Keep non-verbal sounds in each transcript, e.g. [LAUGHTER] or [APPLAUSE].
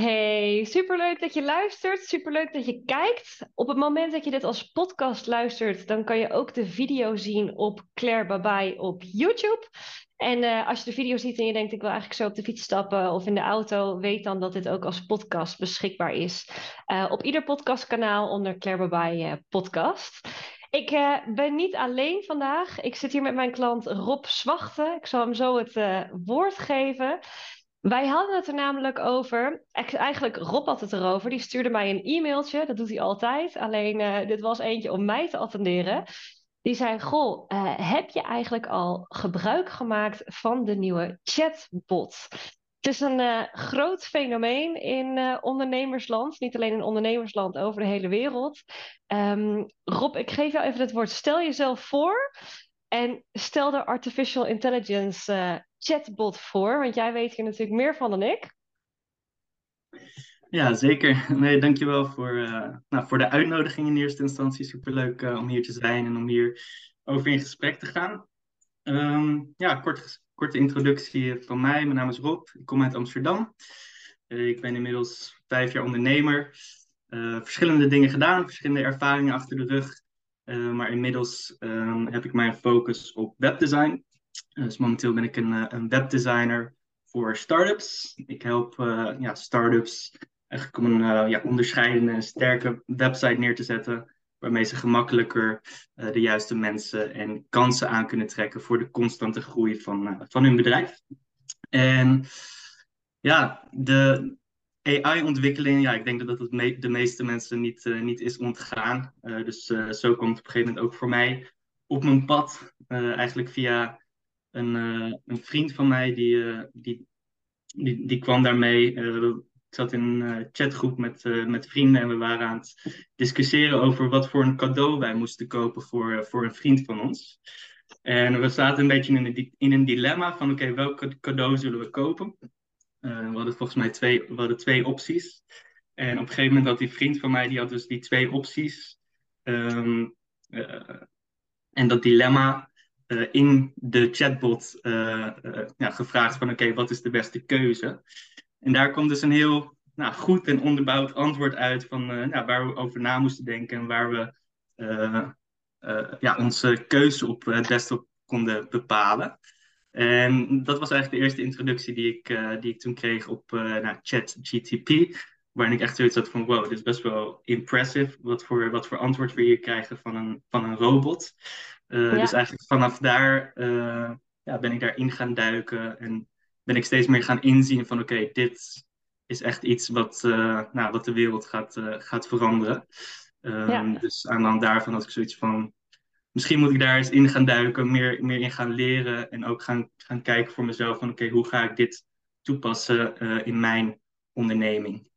Hey, superleuk dat je luistert. Superleuk dat je kijkt. Op het moment dat je dit als podcast luistert, dan kan je ook de video zien op Claire Babai op YouTube. En uh, als je de video ziet en je denkt, ik wil eigenlijk zo op de fiets stappen of in de auto, weet dan dat dit ook als podcast beschikbaar is. Uh, op ieder podcastkanaal onder Claire Babai uh, podcast. Ik ben niet alleen vandaag. Ik zit hier met mijn klant Rob Zwachten. Ik zal hem zo het woord geven. Wij hadden het er namelijk over. Eigenlijk, Rob had het erover. Die stuurde mij een e-mailtje. Dat doet hij altijd. Alleen, uh, dit was eentje om mij te attenderen. Die zei: Goh, uh, heb je eigenlijk al gebruik gemaakt van de nieuwe chatbot? Het is een uh, groot fenomeen in ondernemersland. Niet alleen in ondernemersland, over de hele wereld. Um, Rob, ik geef jou even het woord. Stel jezelf voor. En stel de artificial intelligence chatbot voor? Want jij weet hier natuurlijk meer van dan ik. Ja, zeker. [LAUGHS] Nee, dankjewel voor, uh, nou, voor de uitnodiging in eerste instantie. Superleuk uh, om hier te zijn en om hier over in gesprek te gaan. Um, ja, kort, korte introductie van mij. Mijn naam is Rob. Ik kom uit Amsterdam. Ik ben inmiddels vijf jaar ondernemer. verschillende dingen gedaan, verschillende ervaringen achter de rug. Maar inmiddels um, heb ik mijn focus op webdesign. Dus momenteel ben ik een, eh, een webdesigner voor startups. Ik help ja, startups eigenlijk om een ja, onderscheidende en sterke website neer te zetten. Waarmee ze gemakkelijker de juiste mensen en kansen aan kunnen trekken voor de constante groei van, van hun bedrijf. En ja, de AI-ontwikkeling, ja, ik denk dat dat de meeste mensen niet, niet is ontgaan. dus zo komt het op een gegeven moment ook voor mij op mijn pad. eigenlijk via een, uh, een vriend van mij die, uh, die, die, die kwam daarmee. Uh, ik zat in een chatgroep met, met vrienden en we waren aan het discussiëren over wat voor een cadeau wij moesten kopen voor, voor een vriend van ons. En we zaten een beetje in een, in een dilemma van oké, welk cadeau zullen we kopen? We hadden volgens mij twee, we hadden twee opties. En op een gegeven moment had die vriend van mij, die had dus die twee opties. Um, en dat dilemma uh, in de chatbot ja, gevraagd van oké, wat is de beste keuze? En daar komt dus een heel nou, goed en onderbouwd antwoord uit van nou, waar we over na moesten denken en waar we ja, onze keuze op het konden bepalen. En dat was eigenlijk de eerste introductie die ik, die ik toen kreeg op nou, ChatGTP. Waarin ik echt zoiets had van wow, dit is best wel impressive. Wat voor, wat voor antwoord we hier krijgen van een, van een robot. Uh, Dus eigenlijk vanaf daar uh, ja, ben ik daarin gaan duiken en ben ik steeds meer gaan inzien van oké, dit is echt iets wat, uh, nou, wat de wereld gaat, gaat veranderen. Um, ja. Dus aan de hand daarvan had ik zoiets van, misschien moet ik daar eens in gaan duiken, meer, meer in gaan leren en ook gaan, gaan kijken voor mezelf van oké, hoe ga ik dit toepassen in mijn onderneming.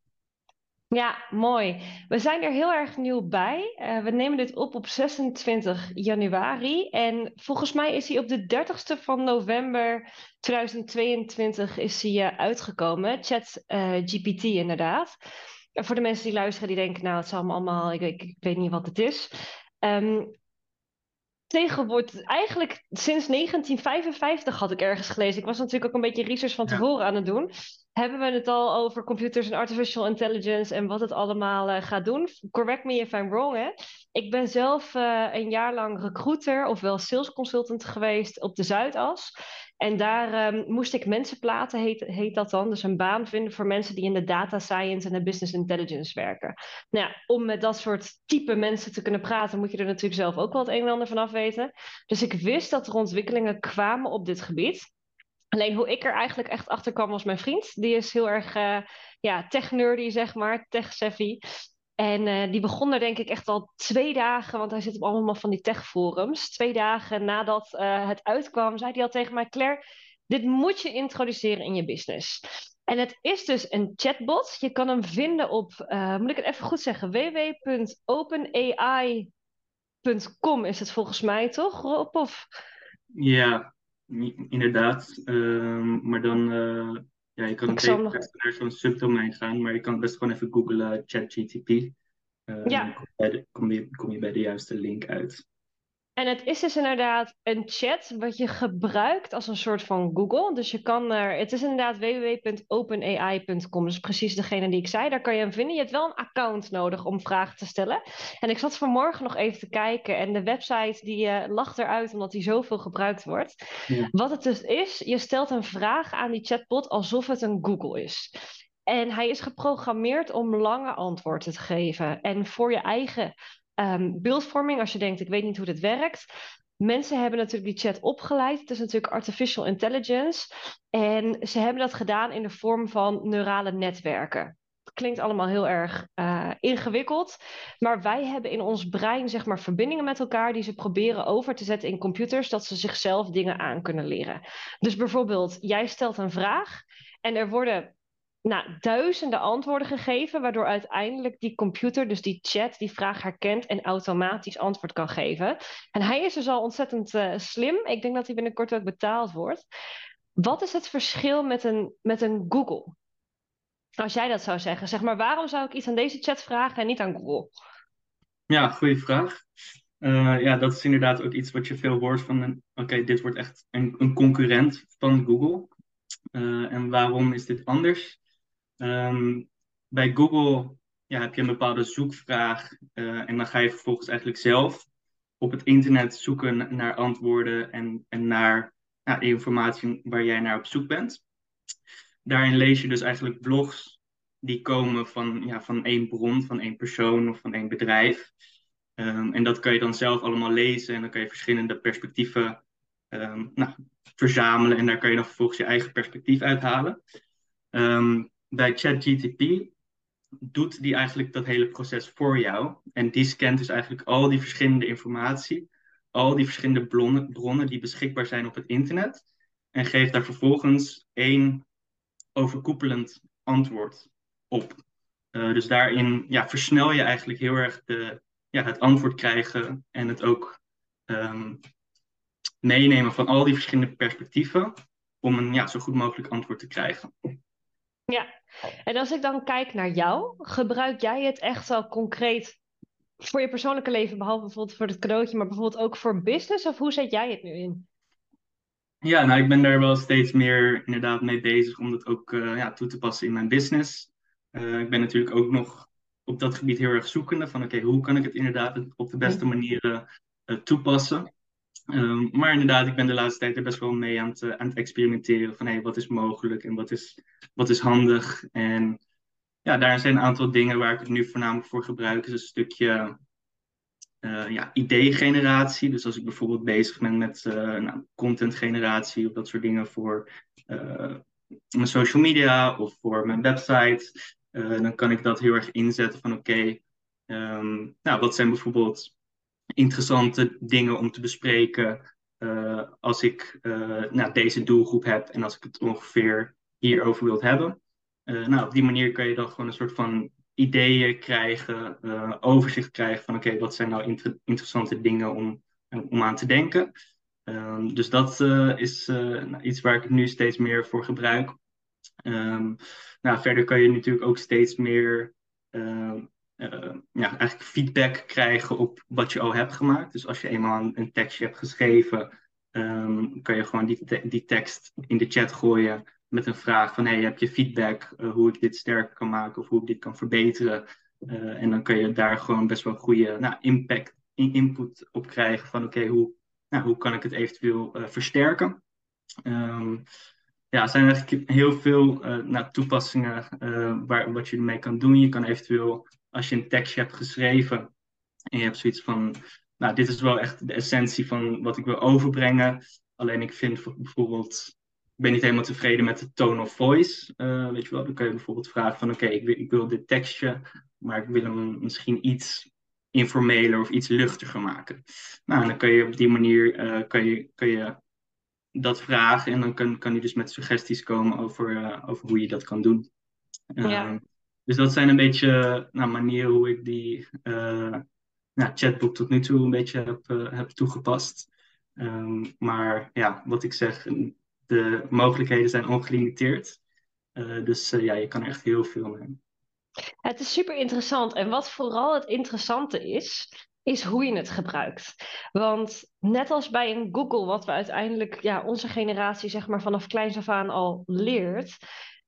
Ja, mooi. We zijn er heel erg nieuw bij. Uh, we nemen dit op op 26 januari. En volgens mij is hij op de 30ste van november 2022 is hij, uh, uitgekomen. Chat GPT inderdaad. En voor de mensen die luisteren, die denken, nou, het is allemaal, ik, ik, weet niet wat het is. Um, tegenwoordig, eigenlijk sinds 1955 had ik ergens gelezen. Ik was natuurlijk ook een beetje research van tevoren ja. aan het doen hebben we het al over computers en artificial intelligence en wat het allemaal uh, gaat doen. Correct me if I'm wrong. Hè? Ik ben zelf uh, een jaar lang recruiter, ofwel sales consultant geweest op de Zuidas. En daar um, moest ik mensen platen, heet, heet dat dan. Dus een baan vinden voor mensen die in de data science en de business intelligence werken. Nou ja, om met dat soort type mensen te kunnen praten, moet je er natuurlijk zelf ook wel het een en ander van af weten. Dus ik wist dat er ontwikkelingen kwamen op dit gebied. Alleen hoe ik er eigenlijk echt achter kwam was mijn vriend. Die is heel erg uh, ja, tech-nerdy, zeg maar, tech-savvy. En uh, die begon er denk ik echt al twee dagen, want hij zit op allemaal van die tech-forums. Twee dagen nadat uh, het uitkwam, zei hij al tegen mij... Claire, dit moet je introduceren in je business. En het is dus een chatbot. Je kan hem vinden op, moet ik het even goed zeggen, www.openai.com is het volgens mij, toch Rob? Of... Ja, Inderdaad, uh, maar dan, ja, je kan ook even nog... naar zo'n subdomein gaan, maar je kan best gewoon even googlen ChatGTP. Uh, ja. Dan kom je, kom, je, kom je bij de juiste link uit. En het is dus inderdaad een chat wat je gebruikt als een soort van Google. Dus je kan er, het is inderdaad www.openai.com, dus precies degene die ik zei. Daar kan je hem vinden. Je hebt wel een account nodig om vragen te stellen. En ik zat vanmorgen nog even te kijken en de website die uh, lacht eruit omdat die zoveel gebruikt wordt. Ja. Wat het dus is, je stelt een vraag aan die chatbot alsof het een Google is. En hij is geprogrammeerd om lange antwoorden te geven. En voor je eigen um, beeldvorming, als je denkt, ik weet niet hoe dit werkt. Mensen hebben natuurlijk die chat opgeleid. Het is natuurlijk artificial intelligence. En ze hebben dat gedaan in de vorm van neurale netwerken. Klinkt allemaal heel erg uh, ingewikkeld. Maar wij hebben in ons brein zeg maar, verbindingen met elkaar die ze proberen over te zetten in computers, dat ze zichzelf dingen aan kunnen leren. Dus bijvoorbeeld, jij stelt een vraag en er worden nou, duizenden antwoorden gegeven, waardoor uiteindelijk die computer, dus die chat, die vraag herkent en automatisch antwoord kan geven. En hij is dus al ontzettend uh, slim. Ik denk dat hij binnenkort ook betaald wordt. Wat is het verschil met een, met een Google? Als jij dat zou zeggen, zeg maar, waarom zou ik iets aan deze chat vragen en niet aan Google? Ja, goede vraag. Uh, ja, dat is inderdaad ook iets wat je veel hoort van, oké, dit wordt echt een, een concurrent van Google. Uh, en waarom is dit anders? Um, bij Google heb je een bepaalde zoekvraag uh, en dan ga je vervolgens eigenlijk zelf op het internet zoeken naar antwoorden en, en naar ja, informatie waar jij naar op zoek bent. Daarin lees je dus eigenlijk blogs die komen van, ja, van één bron, van één persoon of van één bedrijf. Um, en dat kan je dan zelf allemaal lezen en dan kan je verschillende perspectieven um, nou, verzamelen en daar kan je dan vervolgens je eigen perspectief uithalen. Bij ChatGTP doet die eigenlijk dat hele proces voor jou. En die scant dus eigenlijk al die verschillende informatie, al die verschillende bronnen, die beschikbaar zijn op het internet. En geeft daar vervolgens één overkoepelend antwoord op. Uh, dus daarin ja, versnel je eigenlijk heel erg de, ja, het antwoord krijgen en het ook um, meenemen van al die verschillende perspectieven om een ja, zo goed mogelijk antwoord te krijgen. Ja, en als ik dan kijk naar jou, gebruik jij het echt wel concreet voor je persoonlijke leven, behalve bijvoorbeeld voor het cadeautje, maar bijvoorbeeld ook voor business? Of hoe zet jij het nu in? Ja, nou, ik ben daar wel steeds meer inderdaad mee bezig om dat ook uh, ja, toe te passen in mijn business. Uh, ik ben natuurlijk ook nog op dat gebied heel erg zoekende van oké, hoe kan ik het inderdaad op de beste mhm. manier uh, toepassen? Um, maar inderdaad, ik ben de laatste tijd er best wel mee aan het, aan het experimenteren van hey, wat is mogelijk en wat is, wat is handig. En ja, daar zijn een aantal dingen waar ik het nu voornamelijk voor gebruik. Is een stukje uh, ja, idee-generatie. Dus als ik bijvoorbeeld bezig ben met uh, nou, content-generatie of dat soort dingen voor mijn social media of voor mijn website, dan kan ik dat heel erg inzetten van oké, um, nou, wat zijn bijvoorbeeld interessante dingen om te bespreken als ik nou, deze doelgroep heb en als ik het ongeveer hierover wilt hebben. Uh, nou, op die manier kan je dan gewoon een soort van ideeën krijgen, uh, overzicht krijgen van oké, wat zijn nou inter interessante dingen om, om aan te denken. Um, dus dat uh, is nou, iets waar ik nu steeds meer voor gebruik. Um, nou, verder kan je natuurlijk ook steeds meer ehm, ja, eigenlijk feedback krijgen op wat je al hebt gemaakt. Dus als je eenmaal een, tekstje hebt geschreven, kan je gewoon die, die tekst in de chat gooien met een vraag van hey, heb je feedback uh, hoe ik dit sterker kan maken of hoe ik dit kan verbeteren. Uh, en dan kun je daar gewoon best wel goede nou, impact, input op krijgen van oké, hoe, nou, hoe kan ik het eventueel versterken. Um, ja, er zijn eigenlijk heel veel nou, toepassingen waar, wat je ermee kan doen. Je kan eventueel, als je een tekstje hebt geschreven en je hebt zoiets van, nou, dit is wel echt de essentie van wat ik wil overbrengen. Alleen ik vind bijvoorbeeld ben niet helemaal tevreden met de tone of voice. Uh, weet je wel, dan kun je bijvoorbeeld vragen van oké, ik, wil, ik wil dit tekstje, maar ik wil hem misschien iets informeler of iets luchtiger maken. Nou, dan kun je op die manier uh, kan je, kan je dat vragen en dan kan, kan hij dus met suggesties komen over, uh, over hoe je dat kan doen. Ja. Dus dat zijn een beetje nou, manieren hoe ik die chatbot tot nu toe een beetje heb, heb toegepast. Um, maar ja, wat ik zeg, de mogelijkheden zijn ongelimiteerd. Uh, dus uh, ja, je kan echt heel veel mee. Het is super interessant. En wat vooral het interessante is, is hoe je het gebruikt. Want net als bij een Google, wat we uiteindelijk, ja, onze generatie zeg maar vanaf kleins af aan al leert,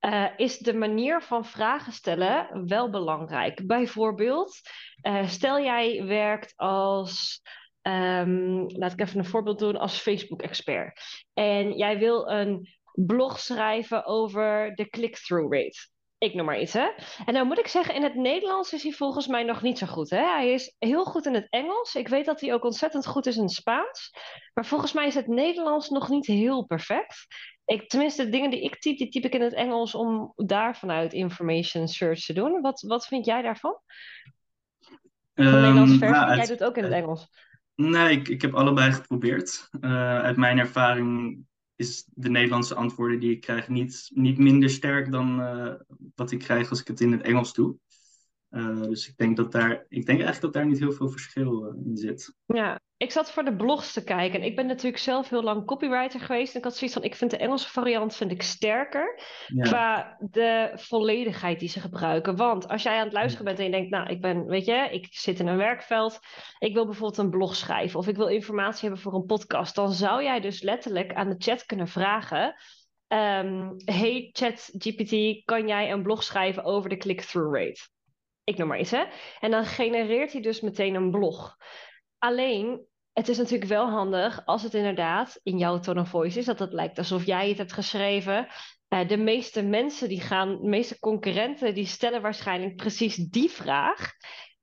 uh, is de manier van vragen stellen wel belangrijk. Bijvoorbeeld, uh, stel jij werkt als, um, laat ik even een voorbeeld doen, als Facebook-expert. En jij wil een blog schrijven over de click-through rate. Ik noem maar iets, hè. En dan moet ik zeggen, in het Nederlands is hij volgens mij nog niet zo goed, hè. Hij is heel goed in het Engels. Ik weet dat hij ook ontzettend goed is in het Spaans. Maar volgens mij is het Nederlands nog niet heel perfect. Ik, tenminste, de dingen die ik typ, die typ ik in het Engels om daar vanuit information search te doen. Wat, wat vind jij daarvan? Um, versie, nou, jij doet ook in het Engels. Nee, ik, ik heb allebei geprobeerd. Uh, uit mijn ervaring is de Nederlandse antwoorden die ik krijg niet, niet minder sterk dan uh, wat ik krijg als ik het in het Engels doe. Uh, dus ik denk, dat daar, ik denk eigenlijk dat daar niet heel veel verschil uh, in zit. Ja, ik zat voor de blogs te kijken. En ik ben natuurlijk zelf heel lang copywriter geweest. En ik had zoiets van, ik vind de Engelse variant vind ik sterker. Ja. Qua de volledigheid die ze gebruiken. Want als jij aan het luisteren bent en je denkt, nou, ik ben, weet je, ik zit in een werkveld. Ik wil bijvoorbeeld een blog schrijven. Of ik wil informatie hebben voor een podcast. Dan zou jij dus letterlijk aan de chat kunnen vragen. Um, hey ChatGPT, kan jij een blog schrijven over de click-through rate? Ik noem maar iets, hè? En dan genereert hij dus meteen een blog. Alleen, het is natuurlijk wel handig als het inderdaad in jouw tone of voice is, dat het lijkt alsof jij het hebt geschreven. Uh, de meeste mensen die gaan, de meeste concurrenten, die stellen waarschijnlijk precies die vraag.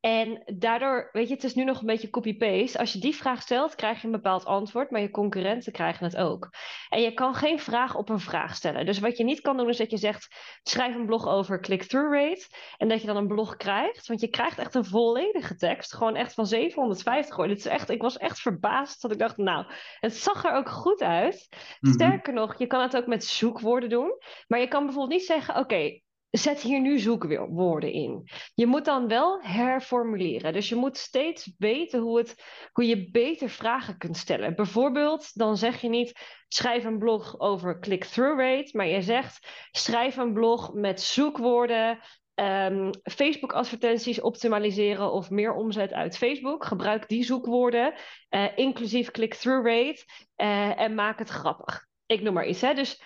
En daardoor, weet je, het is nu nog een beetje copy-paste. Als je die vraag stelt, krijg je een bepaald antwoord, maar je concurrenten krijgen het ook. En je kan geen vraag op een vraag stellen. Dus wat je niet kan doen, is dat je zegt: schrijf een blog over click-through rate. En dat je dan een blog krijgt. Want je krijgt echt een volledige tekst. Gewoon echt van 750 hoor. Dit is echt, ik was echt verbaasd dat ik dacht: nou, het zag er ook goed uit. Mhm. Sterker nog, je kan het ook met zoekwoorden doen. Maar je kan bijvoorbeeld niet zeggen: oké, zet hier nu zoekwoorden in. Je moet dan wel herformuleren. Dus je moet steeds weten hoe, het, hoe je beter vragen kunt stellen. Bijvoorbeeld, dan zeg je niet schrijf een blog over click-through rate, maar je zegt schrijf een blog met zoekwoorden. Um, Facebook-advertenties optimaliseren of meer omzet uit Facebook. Gebruik die zoekwoorden, uh, inclusief click-through rate, uh, en maak het grappig. Ik noem maar iets. Hè? Dus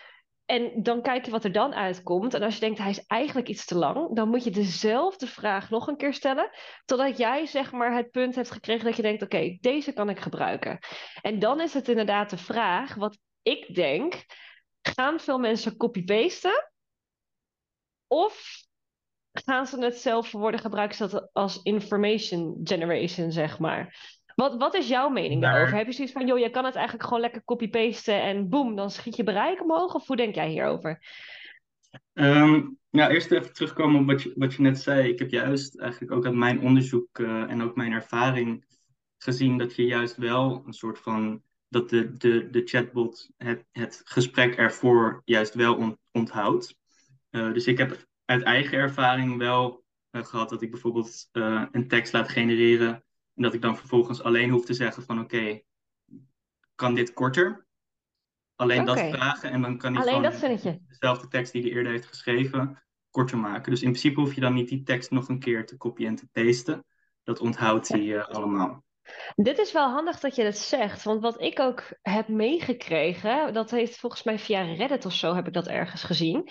en dan kijk je wat er dan uitkomt. En als je denkt, hij is eigenlijk iets te lang, dan moet je dezelfde vraag nog een keer stellen. Totdat jij zeg maar het punt hebt gekregen dat je denkt, oké, deze kan ik gebruiken. En dan is het inderdaad de vraag, wat ik denk, gaan veel mensen copy-pasten? Of gaan ze het zelf worden gebruiken als information generation, zeg maar? Wat, wat is jouw mening daarover? Heb je zoiets van, joh, je kan het eigenlijk gewoon lekker copy-pasten en boem, dan schiet je bereik omhoog? Of hoe denk jij hierover? Um, nou, eerst even terugkomen op wat je, wat je net zei. Ik heb juist eigenlijk ook uit mijn onderzoek uh, en ook mijn ervaring gezien dat je juist wel een soort van, dat de, de, de chatbot het, het gesprek ervoor juist wel on, onthoudt. Uh, dus ik heb uit eigen ervaring wel uh, gehad dat ik bijvoorbeeld een tekst laat genereren en dat ik dan vervolgens alleen hoef te zeggen van oké, kan dit korter? Alleen dat vragen en dan kan hij alleen gewoon dezelfde tekst die hij eerder heeft geschreven korter maken. Dus in principe hoef je dan niet die tekst nog een keer te kopieën en te pasten. Dat onthoudt hij uh, allemaal. Dit is wel handig dat je dat zegt, want wat ik ook heb meegekregen, dat heeft volgens mij via Reddit of zo heb ik dat ergens gezien,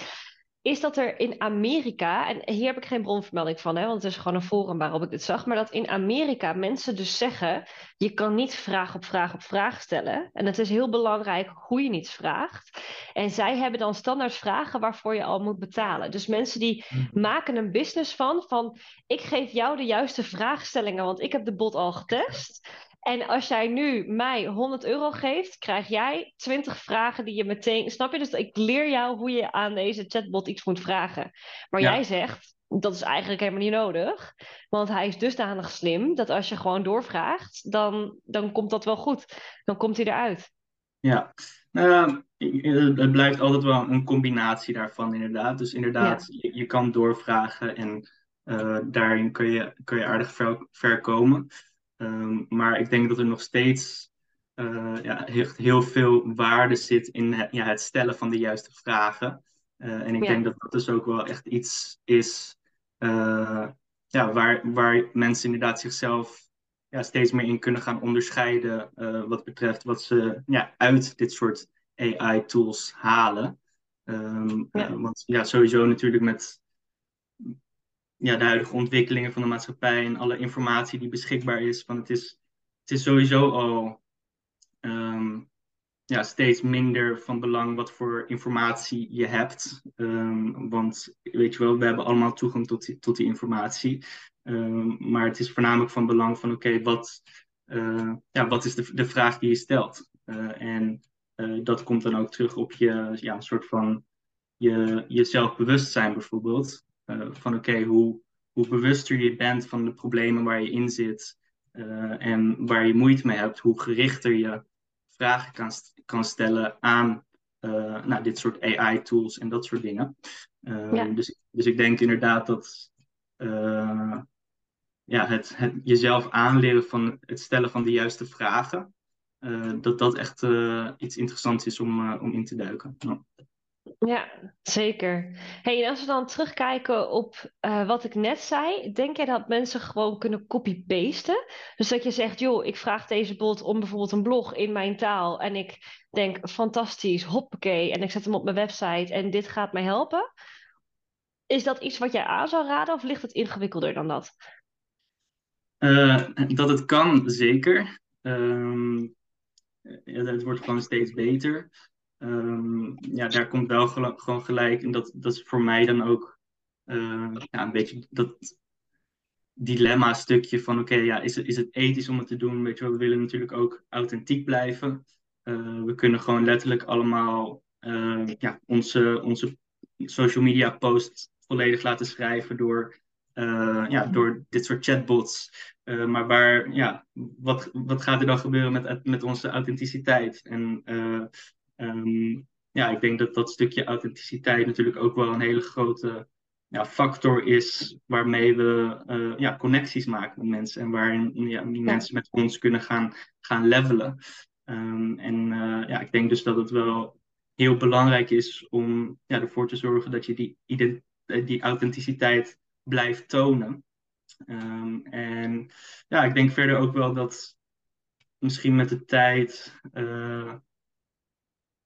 is dat er in Amerika, en hier heb ik geen bronvermelding van, hè, want het is gewoon een forum waarop ik dit zag, maar dat in Amerika mensen dus zeggen, je kan niet vraag op vraag op vraag stellen. En het is heel belangrijk hoe je iets vraagt. En zij hebben dan standaard vragen waarvoor je al moet betalen. Dus mensen die mhm. maken een business van, van ik geef jou de juiste vraagstellingen, want ik heb de bot al getest. En als jij nu mij 100 euro geeft, krijg jij 20 vragen die je meteen. Snap je? Dus ik leer jou hoe je aan deze chatbot iets moet vragen. Maar jij zegt, dat is eigenlijk helemaal niet nodig. Want hij is dusdanig slim dat als je gewoon doorvraagt, dan, dan komt dat wel goed. Dan komt hij eruit. Ja, nou, het blijft altijd wel een combinatie daarvan, inderdaad. Dus inderdaad, je, je, kan doorvragen en uh, daarin kun je, kun je aardig ver, ver komen. Um, maar ik denk dat er nog steeds uh, ja, heel, heel, veel waarde zit in het, ja, het stellen van de juiste vragen. Uh, en ik denk dat dat dus ook wel echt iets is uh, ja, waar, waar mensen inderdaad zichzelf ja, steeds meer in kunnen gaan onderscheiden wat betreft wat ze ja, uit dit soort AI-tools halen. Um, want ja, sowieso natuurlijk met ja, de huidige ontwikkelingen van de maatschappij en alle informatie die beschikbaar is. Van het, is het is sowieso al ehm, ja, steeds minder van belang wat voor informatie je hebt. Um, want weet je wel, we hebben allemaal toegang tot die, tot die informatie. Um, maar het is voornamelijk van belang van oké, wat, uh, ja, wat is de, de vraag die je stelt? Uh, en uh, dat komt dan ook terug op je ja, een soort van je, je zelfbewustzijn bijvoorbeeld. Van oké, hoe, hoe bewuster je bent van de problemen waar je in zit en waar je moeite mee hebt, hoe gerichter je vragen kan, kan stellen aan uh, nou, dit soort AI-tools en dat soort dingen. Uh, dus, dus ik denk inderdaad dat ja, het, het jezelf aanleren van het stellen van de juiste vragen, dat dat echt iets interessants is om, om in te duiken. Ja, zeker. Hey, en als we dan terugkijken op uh, wat ik net zei, denk jij dat mensen gewoon kunnen copy-pasten? Dus dat je zegt, joh, ik vraag deze bot om bijvoorbeeld een blog in mijn taal en ik denk, fantastisch, hoppakee, en ik zet hem op mijn website en dit gaat mij helpen. Is dat iets wat jij aan zou raden of ligt het ingewikkelder dan dat? Uh, dat het kan, zeker. Um, ja, het wordt gewoon steeds beter. Um, ja, daar komt wel gewoon gelijk. En dat, dat is voor mij dan ook uh, ja, een beetje dat dilemma stukje van oké, ja, is, het, is het ethisch om het te doen? We willen natuurlijk ook authentiek blijven. Uh, we kunnen gewoon letterlijk allemaal uh, ja, onze, onze social media post volledig laten schrijven door, ja, door dit soort chatbots. maar waar, ja, wat, wat gaat er dan gebeuren met, met onze authenticiteit? En Um, ja, ik denk dat dat stukje authenticiteit natuurlijk ook wel een hele grote ja, factor is waarmee we uh, ja, connecties maken met mensen en waarin ja, die mensen met ons kunnen gaan, gaan levelen. Um, en uh, ja, ik denk dus dat het wel heel belangrijk is om ja, ervoor te zorgen dat je die, eh, die authenticiteit blijft tonen. Um, en ja, ik denk verder ook wel dat misschien met de tijd uh,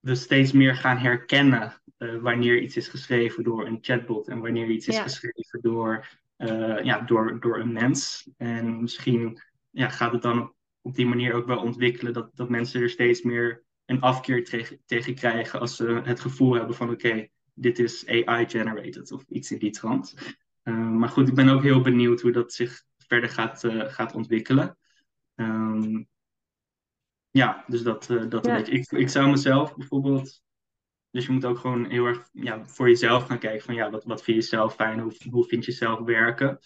we steeds meer gaan herkennen uh, wanneer iets is geschreven door een chatbot en wanneer iets is geschreven door, uh, ja, door, door een mens. En misschien ja, gaat het dan op die manier ook wel ontwikkelen dat, dat mensen er steeds meer een afkeer tegen, tegen krijgen als ze het gevoel hebben van oké, dit is AI-generated of iets in die trant. Uh, maar goed, ik ben ook heel benieuwd hoe dat zich verder gaat, gaat ontwikkelen. Um, ja, dus dat, uh, dat ja. Ik, ik zou mezelf bijvoorbeeld. Dus je moet ook gewoon heel erg ja, voor jezelf gaan kijken van ja, wat, wat vind je zelf fijn? Hoe, hoe vind je zelf werken?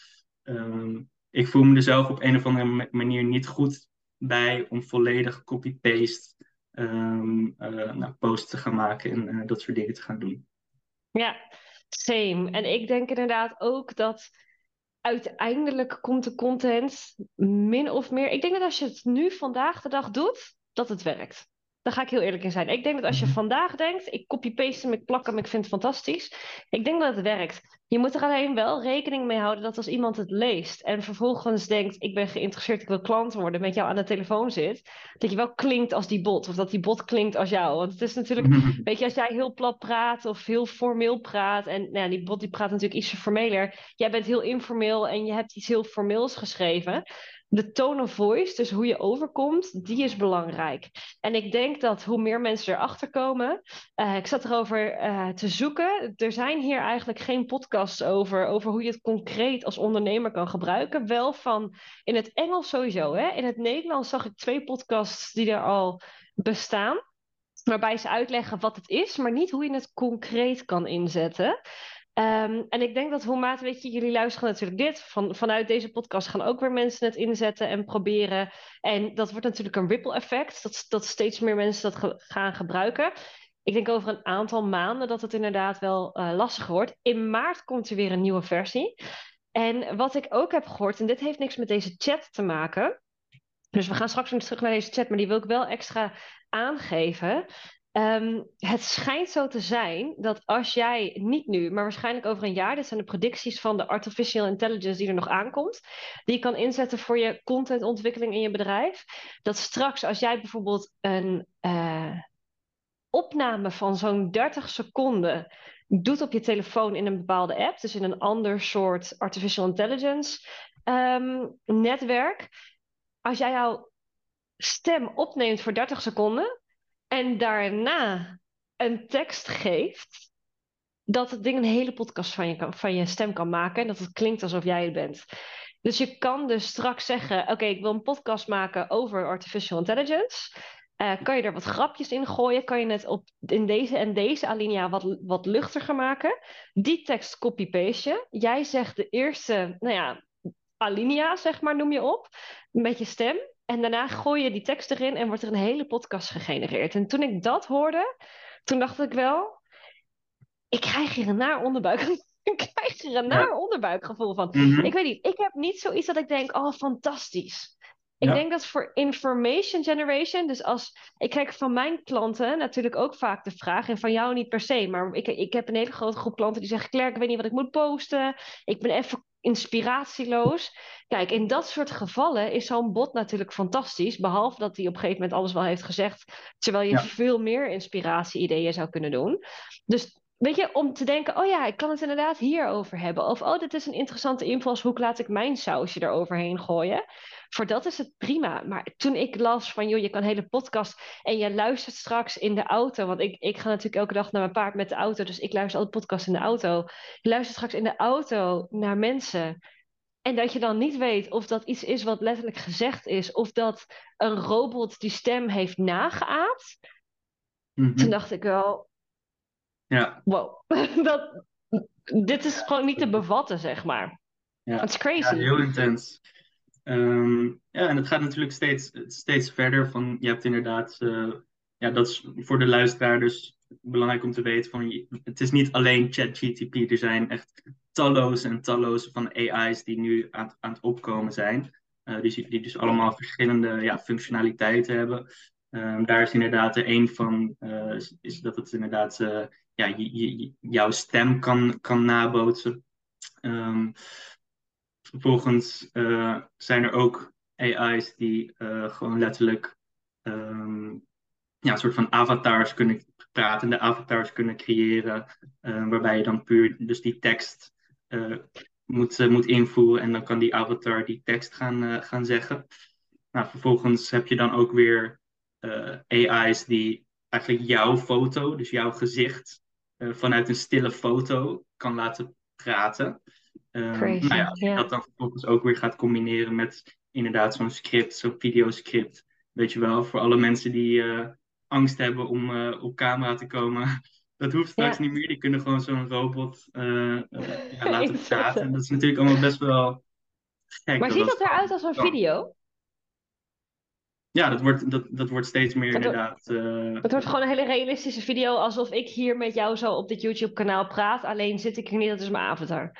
Um, ik voel me er zelf op een of andere manier niet goed bij om volledig copy-paste um, uh, nou, posts te gaan maken en uh, dat soort dingen te gaan doen. Ja, same. En ik denk inderdaad ook dat uiteindelijk komt de content min of meer. Ik denk dat als je het nu vandaag de dag doet, dat het werkt. Daar ga ik heel eerlijk in zijn. Ik denk dat als je mhm. vandaag denkt, ik copy-paste hem, ik plak hem, ik vind het fantastisch. Ik denk dat het werkt. Je moet er alleen wel rekening mee houden dat als iemand het leest en vervolgens denkt, ik ben geïnteresseerd, ik wil klant worden, met jou aan de telefoon zit, dat je wel klinkt als die bot of dat die bot klinkt als jou. Want het is natuurlijk, weet je, als jij heel plat praat of heel formeel praat en nou ja, die bot die praat natuurlijk iets formeler. Jij bent heel informeel en je hebt iets heel formeels geschreven de tone of voice, dus hoe je overkomt, die is belangrijk. En ik denk dat hoe meer mensen erachter komen, uh, ik zat erover uh, te zoeken. Er zijn hier eigenlijk geen podcasts over, over hoe je het concreet als ondernemer kan gebruiken. Wel van in het Engels sowieso. Hè? In het Nederlands zag ik twee podcasts die er al bestaan. Waarbij ze uitleggen wat het is, maar niet hoe je het concreet kan inzetten. Um, en ik denk dat hoe maat, weet je, jullie luisteren natuurlijk dit. Van, vanuit deze podcast gaan ook weer mensen het inzetten en proberen. En dat wordt natuurlijk een ripple effect. Dat, dat steeds meer mensen dat gaan gebruiken. Ik denk over een aantal maanden dat het inderdaad wel uh, lastiger wordt. In maart komt er weer een nieuwe versie. En wat ik ook heb gehoord, en dit heeft niks met deze chat te maken. Dus we gaan straks weer terug naar deze chat, maar die wil ik wel extra aangeven. Ehm, het schijnt zo te zijn dat als jij niet nu, maar waarschijnlijk over een jaar, dit zijn de predicties van de artificial intelligence die er nog aankomt, die je kan inzetten voor je contentontwikkeling in je bedrijf. Dat straks als jij bijvoorbeeld een uh, opname van zo'n 30 seconden doet op je telefoon in een bepaalde app, dus in een ander soort artificial intelligence um, netwerk. Als jij jouw stem opneemt voor 30 seconden en daarna een tekst geeft, dat het ding een hele podcast van je, van je stem kan maken en dat het klinkt alsof jij het bent. Dus je kan dus straks zeggen: Oké, ik wil een podcast maken over artificial intelligence. Uh, kan je er wat grapjes in gooien? Kan je het op, in deze en deze alinea wat, wat luchtiger maken? Die tekst copy-paste je. Jij zegt de eerste, nou ja, alinea, zeg maar, noem je op. Met je stem. En daarna gooi je die tekst erin en wordt er een hele podcast gegenereerd. En toen ik dat hoorde, toen dacht ik wel, ik krijg hier een naar onderbuik. [LAUGHS] ik krijg hier een naar onderbuikgevoel van. Mhm. Ik weet niet, ik heb niet zoiets dat ik denk, oh fantastisch. Ik Ja. denk dat voor information generation, dus als ik krijg van mijn klanten natuurlijk ook vaak de vraag, en van jou niet per se, maar ik, ik heb een hele grote groep klanten die zeggen: Claire, ik weet niet wat ik moet posten, ik ben even inspiratieloos. Kijk, in dat soort gevallen is zo'n bot natuurlijk fantastisch, behalve dat hij op een gegeven moment alles wel heeft gezegd, terwijl je Ja. veel meer inspiratie-ideeën zou kunnen doen. Dus Weet je, om te denken, oh ja, ik kan het inderdaad hierover hebben. Of, oh, dit is een interessante invalshoek, laat ik mijn sausje eroverheen gooien. Voor dat is het prima. Maar toen ik las van, joh, je kan een hele podcast en je luistert straks in de auto. Want ik, ik ga natuurlijk elke dag naar mijn paard met de auto, dus ik luister altijd podcast in de auto. Je luistert straks in de auto naar mensen. En dat je dan niet weet of dat iets is wat letterlijk gezegd is, of dat een robot die stem heeft nageaapt. Mhm. Toen dacht ik wel, Ja, wow, [LAUGHS] dat, dit is gewoon niet te bevatten, zeg maar. ja. Ja, crazy. heel intens. Ehm, ja, en het gaat natuurlijk steeds, steeds verder van, je hebt inderdaad, eh, ja, dat is voor de luisteraar dus belangrijk om te weten van, het is niet alleen ChatGTP, er zijn echt talloze en talloze van AI's die nu aan, aan het opkomen zijn, Eh, die, die dus allemaal verschillende ja, functionaliteiten hebben. Ehm, daar is inderdaad er één van, eh, is, is dat het inderdaad ja, je, je- jouw stem kan, kan nabootsen. Ehm, Vervolgens eh, zijn er ook AI's die eh, gewoon letterlijk ehm, ja, een soort van avatars kunnen, pratende avatars kunnen creëren, eh, waarbij je dan puur dus die tekst moet, moet invoeren en dan kan die avatar die tekst gaan, gaan zeggen. Nou, vervolgens heb je dan ook weer AI's die eigenlijk jouw foto, dus jouw gezicht, vanuit een stille foto kan laten praten. Crazy, nou ja, als je dat dan vervolgens ook weer gaat combineren met inderdaad zo'n script, zo'n videoscript. Weet je wel, voor alle mensen die eh, angst hebben om eh, op camera te komen. [LAUGHS] Dat hoeft straks niet meer. Die kunnen gewoon zo'n robot eh, eh, ja, [LAUGHS] laten praten. Dat is natuurlijk allemaal best wel gek. Maar ziet dat eruit als een video? Ja, dat wordt, dat, dat wordt steeds meer Het wordt- inderdaad. eh, Het wordt gewoon een hele realistische video, alsof ik hier met jou zo op dit YouTube-kanaal praat. Alleen zit ik er niet, dat is mijn avatar.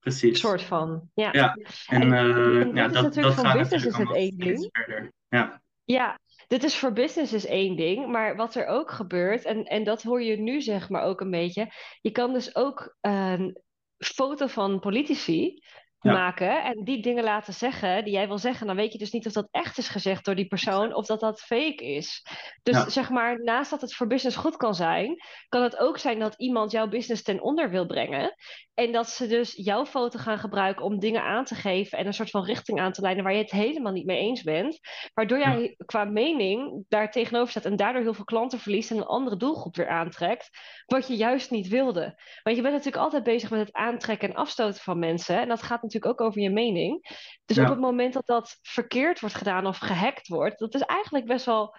precies. soort van. Ja. Ja, En En- eh, en ja, is dat, natuurlijk dat voor gaat business is het één ding. verder. Ja, Ja, dit is voor business is één ding, maar wat er ook gebeurt, en, en dat hoor je nu zeg maar ook een beetje, je kan dus ook een foto van politici Ja. maken en die dingen laten zeggen die jij wil zeggen. Dan weet je dus niet of dat echt is gezegd door die persoon of dat dat fake is. Dus Ja. zeg maar, naast dat het voor business goed kan zijn, kan het ook zijn dat iemand jouw business ten onder wil brengen. En dat ze dus jouw foto gaan gebruiken om dingen aan te geven en een soort van richting aan te leiden waar je het helemaal niet mee eens bent. Waardoor Ja. jij qua mening daar tegenover staat en daardoor heel veel klanten verliest en een andere doelgroep weer aantrekt. Wat je juist niet wilde. Want je bent natuurlijk altijd bezig met het aantrekken en afstoten van mensen. En dat gaat natuurlijk ook over je mening. Dus Ja. op het moment dat dat verkeerd wordt gedaan of gehackt wordt, dat is eigenlijk best wel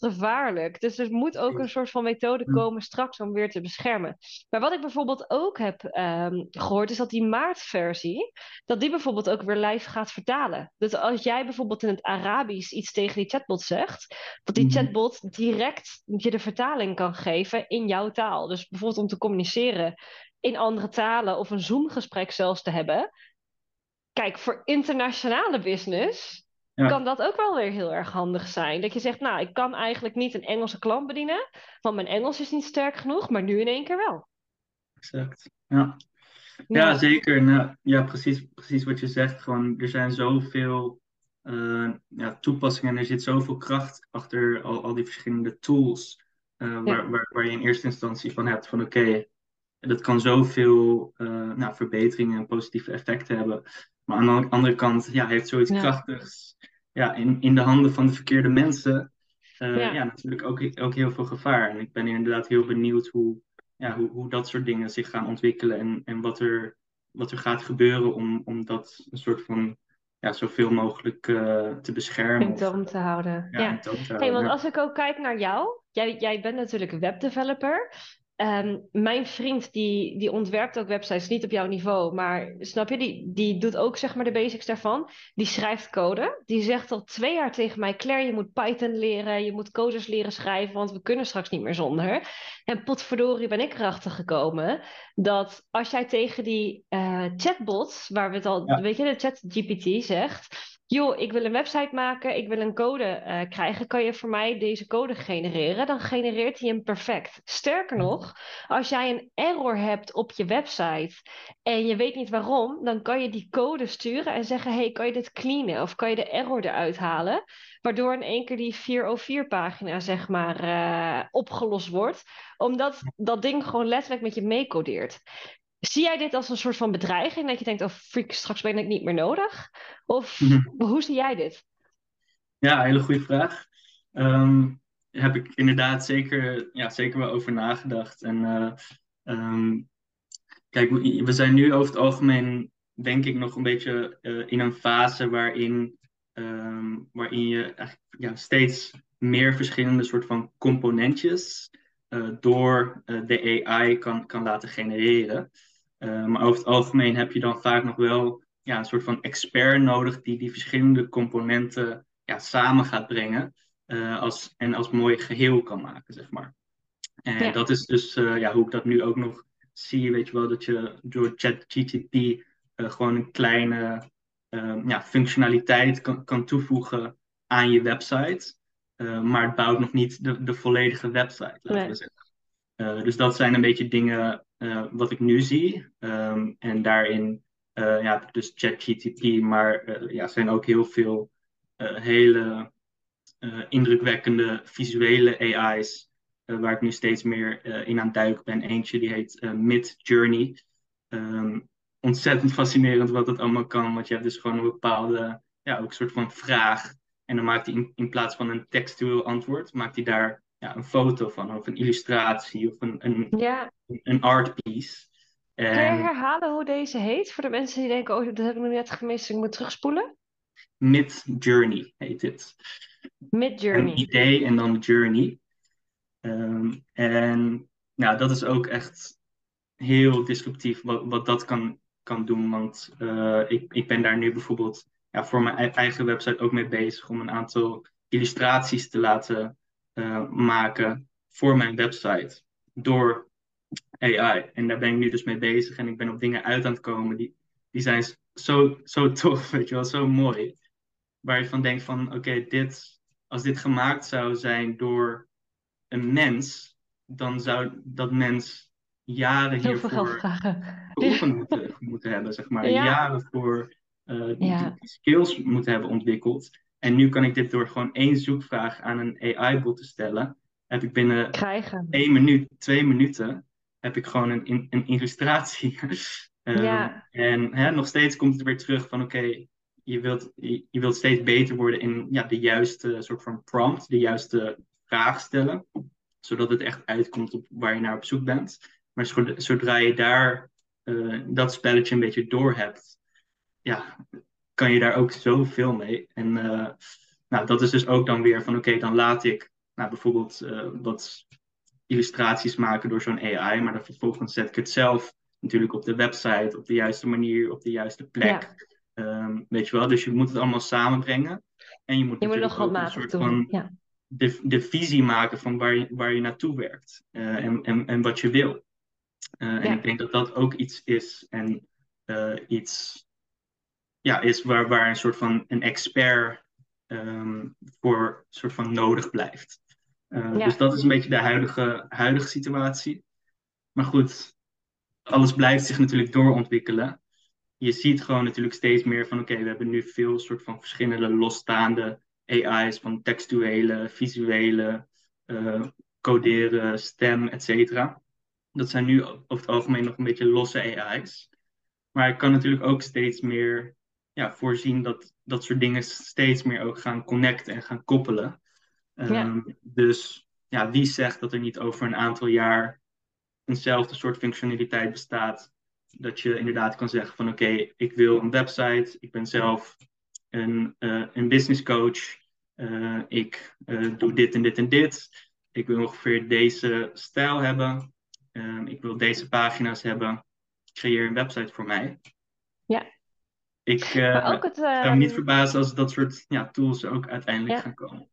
gevaarlijk. Dus er moet ook een soort van methode komen straks om weer te beschermen. Maar wat ik bijvoorbeeld ook heb ehm, gehoord, is dat die maartversie, dat die bijvoorbeeld ook weer live gaat vertalen. Dus als jij bijvoorbeeld in het Arabisch iets tegen die chatbot zegt, dat die Mhm. chatbot direct je de vertaling kan geven in jouw taal. Dus bijvoorbeeld om te communiceren in andere talen of een Zoom-gesprek zelfs te hebben. Kijk, voor internationale business kan dat ook wel weer heel erg handig zijn. Dat je zegt, nou, ik kan eigenlijk niet een Engelse klant bedienen, want mijn Engels is niet sterk genoeg, maar nu in één keer wel. Exact, ja. Ja, zeker. Nou, ja, precies, precies wat je zegt. Gewoon, er zijn zoveel uh, ja, toepassingen en er zit zoveel kracht achter al, al die verschillende tools. Uh, waar, waar, waar je in eerste instantie van hebt van oké, dat kan zoveel uh, nou, verbeteringen en positieve effecten hebben. Maar aan de andere kant ja, heeft zoiets krachtigs ja, in, in de handen van de verkeerde mensen ja. ja. natuurlijk ook, ook heel veel gevaar. En ik ben inderdaad heel benieuwd hoe, ja, hoe, hoe dat soort dingen zich gaan ontwikkelen en, en wat, er, wat er gaat gebeuren om, om dat een soort van ja, zoveel mogelijk uh, te beschermen. In toom te houden. Ja, ja. Te houden, hey, want als ik ook kijk naar jou, jij, jij bent natuurlijk webdeveloper. Um, mijn vriend die, die ontwerpt ook websites, niet op jouw niveau, maar snap je, die, die doet ook zeg maar de basics daarvan. Die schrijft code. Die zegt al twee jaar tegen mij, Claire, je moet Python leren, je moet codes leren schrijven, want we kunnen straks niet meer zonder. En potverdorie ben ik erachter gekomen dat als jij tegen die uh, chatbots, waar we het al, weet je, de chat GPT zegt, joh, ik wil een website maken, ik wil een code uh, krijgen, kan je voor mij deze code genereren? Dan genereert hij hem perfect. Sterker nog, als jij een error hebt op je website en je weet niet waarom, dan kan je die code sturen en zeggen, hey, kan je dit cleanen of kan je de error eruit halen? Waardoor in één keer die 404-pagina, zeg maar, uh, opgelost wordt. Omdat dat ding gewoon letterlijk met je meecodeert. Zie jij dit als een soort van bedreiging? Dat je denkt, oh freak, straks ben ik niet meer nodig? Of mhm. hoe zie jij dit? Ja, hele goede vraag. Um, heb ik inderdaad zeker, ja, zeker wel over nagedacht. En uh, um, kijk, we zijn nu over het algemeen, denk ik, nog een beetje uh, in een fase waarin, um, waarin je eigenlijk, ja, steeds meer verschillende soort van componentjes uh, door de AI kan, kan laten genereren. Uh, maar over het algemeen heb je dan vaak nog wel ja, een soort van expert nodig die die verschillende componenten ja, samen gaat brengen uh, als, en als mooi geheel kan maken, zeg maar. En dat is dus uh, ja, hoe ik dat nu ook nog zie, weet je wel, dat je door ChatGTP gewoon een kleine ja, functionaliteit kan, kan toevoegen aan je website. maar het bouwt nog niet de, de volledige website, laten we zeggen. dus dat zijn een beetje dingen uh, wat ik nu zie. Um, en daarin uh, ja, dus ChatGTP, maar uh, ja, zijn ook heel veel hele indrukwekkende visuele AI's. waar ik nu steeds meer in aan het duiken ben. Eentje die heet Mid Journey. Um, ontzettend fascinerend wat het allemaal kan. Want je hebt dus gewoon een bepaalde, ja, ook soort van vraag. En dan maakt hij in, in plaats van een textueel antwoord, maakt hij daar ja, een foto van, of een illustratie, of een, een, ja. een art piece. Kun je herhalen hoe deze heet? Voor de mensen die denken, oh, dat heb ik nog net gemist, ik moet terugspoelen. Mid Journey heet dit. Mid Journey. Een idee en dan Journey. Um, en nou, dat is ook echt heel disruptief wat, wat dat kan, kan doen. Want uh, ik, ik ben daar nu bijvoorbeeld ja, voor mijn eigen website ook mee bezig om een aantal illustraties te laten uh, maken voor mijn website door AI. En daar ben ik nu dus mee bezig en ik ben op dingen uit aan het komen die, die zijn zo, zo [LAUGHS] tof, weet je wel, zo mooi. Waar je van denkt van, oké, dit, als dit gemaakt zou zijn door een mens, dan zou dat mens jaren Heel hiervoor geoefend moeten, moeten hebben, zeg maar. Jaren voor uh, die skills moeten hebben ontwikkeld. En nu kan ik dit door gewoon één zoekvraag aan een AI-bot te stellen, heb ik binnen Krijgen. één minuut, twee minuten, heb ik gewoon een, een illustratie. [LAUGHS] ja. En hè, nog steeds komt het weer terug van oké, je, wilt, je, je, wilt steeds beter worden in ja, de juiste soort van prompt, de juiste vraag stellen, zodat het echt uitkomt op waar je naar op zoek bent. Maar zodra je daar uh, dat spelletje een beetje door hebt, ja, kan je daar ook zoveel mee. En uh, nou, dat is dus ook dan weer van oké, dan laat ik nou, bijvoorbeeld uh, wat illustraties maken door zo'n AI, maar dan vervolgens zet ik het zelf natuurlijk op de website, op de juiste manier, op de juiste plek. Um, weet je wel, dus je moet het allemaal samenbrengen. En je moet, je moet nog ook een soort doen. van ja. de, de visie maken van waar je, waar je naartoe werkt uh, en, en, en wat je wil. Uh, en ik denk dat dat ook iets is en iets ja, is waar, waar een soort van een expert um, voor soort van nodig blijft. Uh, Dus dat is een beetje de huidige, huidige situatie. Maar goed, alles blijft zich natuurlijk doorontwikkelen. Je ziet gewoon natuurlijk steeds meer van oké, we hebben nu veel soort van verschillende losstaande AI's van textuele, visuele, uh, coderen, stem, et cetera. Dat zijn nu over het algemeen nog een beetje losse AI's. Maar ik kan natuurlijk ook steeds meer ja, voorzien dat dat soort dingen steeds meer ook gaan connecten en gaan koppelen. Um, Dus ja, wie zegt dat er niet over een aantal jaar eenzelfde soort functionaliteit bestaat? Dat je inderdaad kan zeggen van oké, ik wil een website, ik ben zelf een, uh, een business coach, uh, ik uh, doe dit en dit en dit, ik wil ongeveer deze stijl hebben, um, ik wil deze pagina's hebben, creëer een website voor mij. Ja. Ik uh, het, zou me niet ehm, verbazen als dat soort ja, tools ook uiteindelijk gaan komen.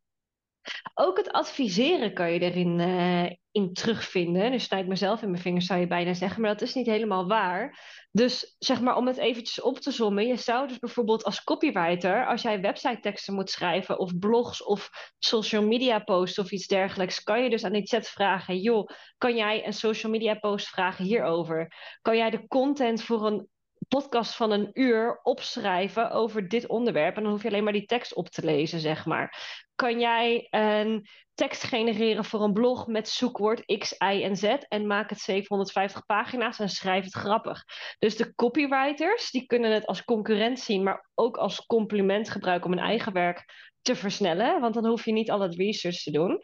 Ook het adviseren kan je erin uh, in terugvinden. Nu sta ik mezelf in mijn vingers, zou je bijna zeggen, maar dat is niet helemaal waar. Dus zeg maar, om het eventjes op te sommen, je zou dus bijvoorbeeld als copywriter, als jij website teksten moet schrijven, of blogs of social media posts of iets dergelijks, kan je dus aan die chat vragen, joh, kan jij een social media post vragen hierover? Kan jij de content voor een podcast van een uur opschrijven over dit onderwerp. En dan hoef je alleen maar die tekst op te lezen, zeg maar. Kan jij een tekst genereren voor een blog met zoekwoord X, Y en Z en maak het 750 pagina's en schrijf het grappig. Dus de copywriters, die kunnen het als concurrent zien, maar ook als compliment gebruiken om hun eigen werk te versnellen. Want dan hoef je niet al het research te doen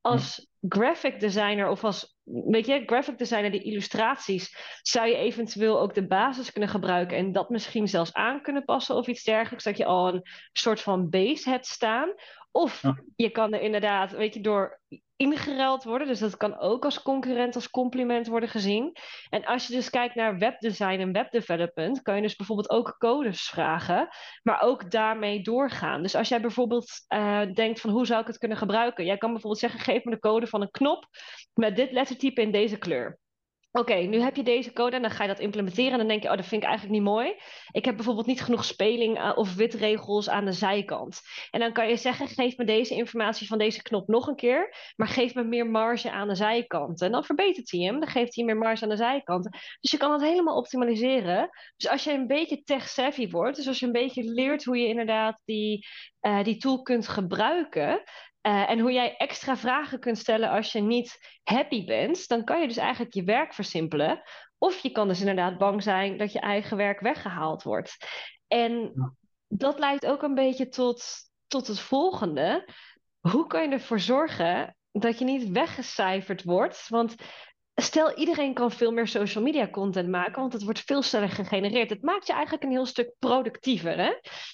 als graphic designer of als, weet je, graphic designer, die illustraties, zou je eventueel ook de basis kunnen gebruiken en dat misschien zelfs aan kunnen passen of iets dergelijks, dat je al een soort van base hebt staan. Of je kan er inderdaad, weet je, door ingeruild worden. Dus dat kan ook als concurrent, als compliment worden gezien. En als je dus kijkt naar webdesign en webdevelopment, kan je dus bijvoorbeeld ook codes vragen, maar ook daarmee doorgaan. Dus als jij bijvoorbeeld uh, denkt van hoe zou ik het kunnen gebruiken? Jij kan bijvoorbeeld zeggen, geef me de code van een knop met dit lettertype in deze kleur. Oké, nu heb je deze code en dan ga je dat implementeren. En dan denk je, oh, dat vind ik eigenlijk niet mooi. Ik heb bijvoorbeeld niet genoeg speling uh, of witregels aan de zijkant. En dan kan je zeggen, geef me deze informatie van deze knop nog een keer. Maar geef me meer marge aan de zijkant. En dan verbetert hij hem. Dan geeft hij meer marge aan de zijkant. Dus je kan het helemaal optimaliseren. Dus als je een beetje tech-savvy wordt. Dus als je een beetje leert hoe je inderdaad die, uh, die tool kunt gebruiken. Uh, en hoe jij extra vragen kunt stellen als je niet happy bent, dan kan je dus eigenlijk je werk versimpelen. Of je kan dus inderdaad bang zijn dat je eigen werk weggehaald wordt. En dat leidt ook een beetje tot, tot het volgende. Hoe kan je ervoor zorgen dat je niet weggecijferd wordt? Want stel iedereen kan veel meer social media content maken, want het wordt veel sneller gegenereerd. Het maakt je eigenlijk een heel stuk productiever. Hè?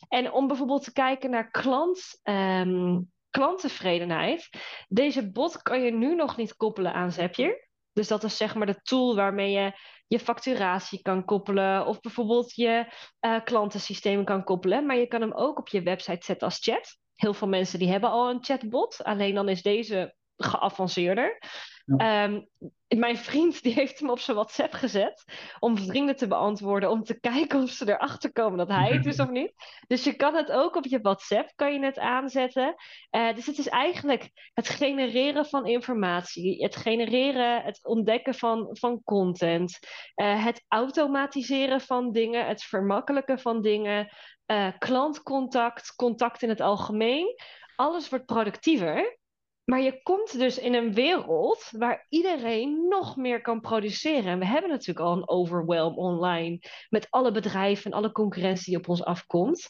En om bijvoorbeeld te kijken naar klant. Um, klanttevredenheid. Deze bot kan je nu nog niet koppelen aan Zapier. Dus dat is zeg maar de tool waarmee je je facturatie kan koppelen of bijvoorbeeld je uh, klantensysteem kan koppelen. Maar je kan hem ook op je website zetten als chat. Heel veel mensen die hebben al een chatbot, alleen dan is deze geavanceerder. Ehm, mijn vriend die heeft hem op zijn WhatsApp gezet om vrienden te beantwoorden, om te kijken of ze erachter komen dat hij het is of niet. Dus je kan het ook op je WhatsApp kan je het aanzetten. Uh, dus het is eigenlijk het genereren van informatie, het genereren, het ontdekken van, van content, uh, het automatiseren van dingen, het vermakkelijken van dingen, uh, klantcontact, contact in het algemeen. Alles wordt productiever. Maar je komt dus in een wereld waar iedereen nog meer kan produceren. En we hebben natuurlijk al een overwhelm online met alle bedrijven en alle concurrentie die op ons afkomt.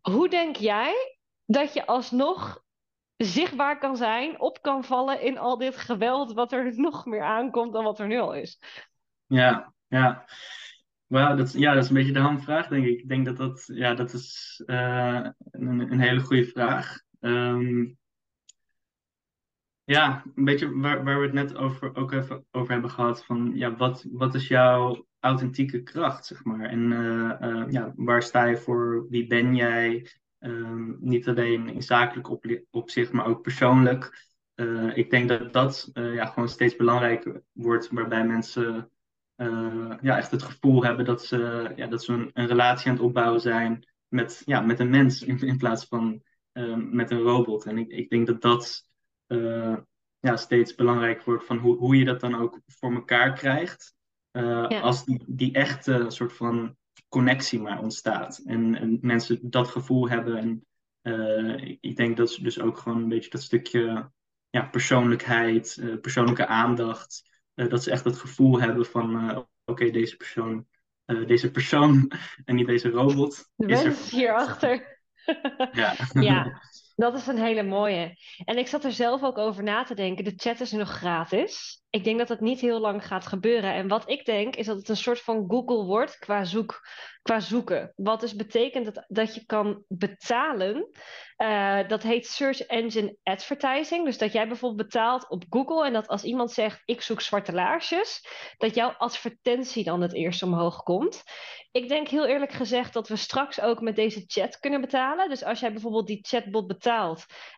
Hoe denk jij dat je alsnog zichtbaar kan zijn, op kan vallen in al dit geweld wat er [LAUGHS] nog meer aankomt dan wat er nu al is? Ja, ja. Well, dat, ja, dat is een beetje de hamvraag, denk ik. Ik denk dat dat, ja, dat is uh, een, hele goede vraag. Um, ja, een beetje waar, waar we het net over, ook even over hebben gehad. Van, ja, wat, wat is jouw authentieke kracht, zeg maar? En uh, uh, ja, waar sta je voor? Wie ben jij? Uh, niet alleen in zakelijk op, opzicht, maar ook persoonlijk. Uh, ik denk dat dat ja, gewoon steeds belangrijker wordt, waarbij mensen ja, echt het gevoel hebben dat ze, ja, dat ze een, een relatie aan het opbouwen zijn met, ja, met een mens in, in plaats van met een robot. En ik, ik denk dat dat ja, steeds belangrijk wordt van hoe, hoe je dat dan ook voor elkaar krijgt. Als die, die echte soort van connectie maar ontstaat. En, en mensen dat gevoel hebben. En ik denk dat ze dus ook gewoon een beetje dat stukje ja, persoonlijkheid, persoonlijke aandacht. dat ze echt het gevoel hebben van oké, deze persoon deze persoon [LAUGHS] en niet deze robot. De is er... hierachter. ja. [LAUGHS] ja, [LAUGHS] dat is een hele mooie. En ik zat er zelf ook over na te denken. De chat is nog gratis. Ik denk dat het niet heel lang gaat gebeuren. En wat ik denk is dat het een soort van Google wordt qua, zoek, qua zoeken. Wat dus betekent dat, dat je kan betalen uh, dat heet Search Engine Advertising. Dus dat jij bijvoorbeeld betaalt op Google en dat als iemand zegt ik zoek zwarte laarsjes, dat jouw advertentie dan het eerst omhoog komt. Ik denk heel eerlijk gezegd dat we straks ook met deze chat kunnen betalen. Dus als jij bijvoorbeeld die chatbot betaalt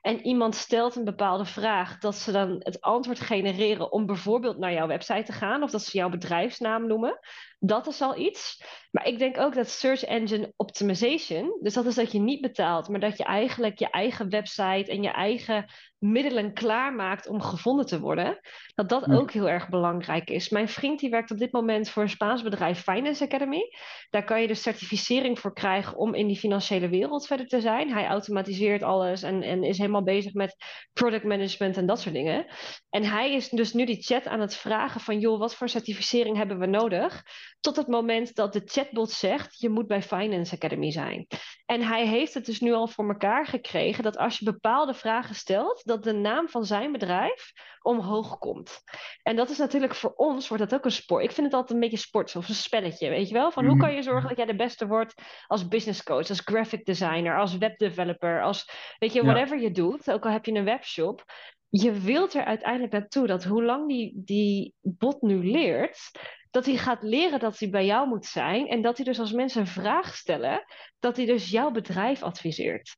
en iemand stelt een bepaalde vraag, dat ze dan het antwoord genereren om bijvoorbeeld naar jouw website te gaan of dat ze jouw bedrijfsnaam noemen. Dat is al iets. Maar ik denk ook dat search engine optimization, dus dat is dat je niet betaalt, maar dat je eigenlijk je eigen website en je eigen middelen klaarmaakt om gevonden te worden, dat dat ook heel erg belangrijk is. Mijn vriend die werkt op dit moment voor een Spaans bedrijf Finance Academy. Daar kan je dus certificering voor krijgen om in die financiële wereld verder te zijn. Hij automatiseert alles en, en is helemaal bezig met product management en dat soort dingen. En hij is dus nu die chat aan het vragen van joh, wat voor certificering hebben we nodig? Tot het moment dat de chatbot zegt, je moet bij Finance Academy zijn. En hij heeft het dus nu al voor elkaar gekregen dat als je bepaalde vragen stelt, dat de naam van zijn bedrijf omhoog komt. En dat is natuurlijk voor ons, wordt dat ook een sport. Ik vind het altijd een beetje sport, of een spelletje, weet je wel? Van hoe mhm. kan je zorgen dat jij de beste wordt als business coach, als graphic designer, als webdeveloper, als, weet je, whatever je doet, ook al heb je een webshop. Je wilt er uiteindelijk naartoe dat hoe lang die, die bot nu leert, dat hij gaat leren dat hij bij jou moet zijn. En dat hij dus als mensen een vraag stellen, dat hij dus jouw bedrijf adviseert.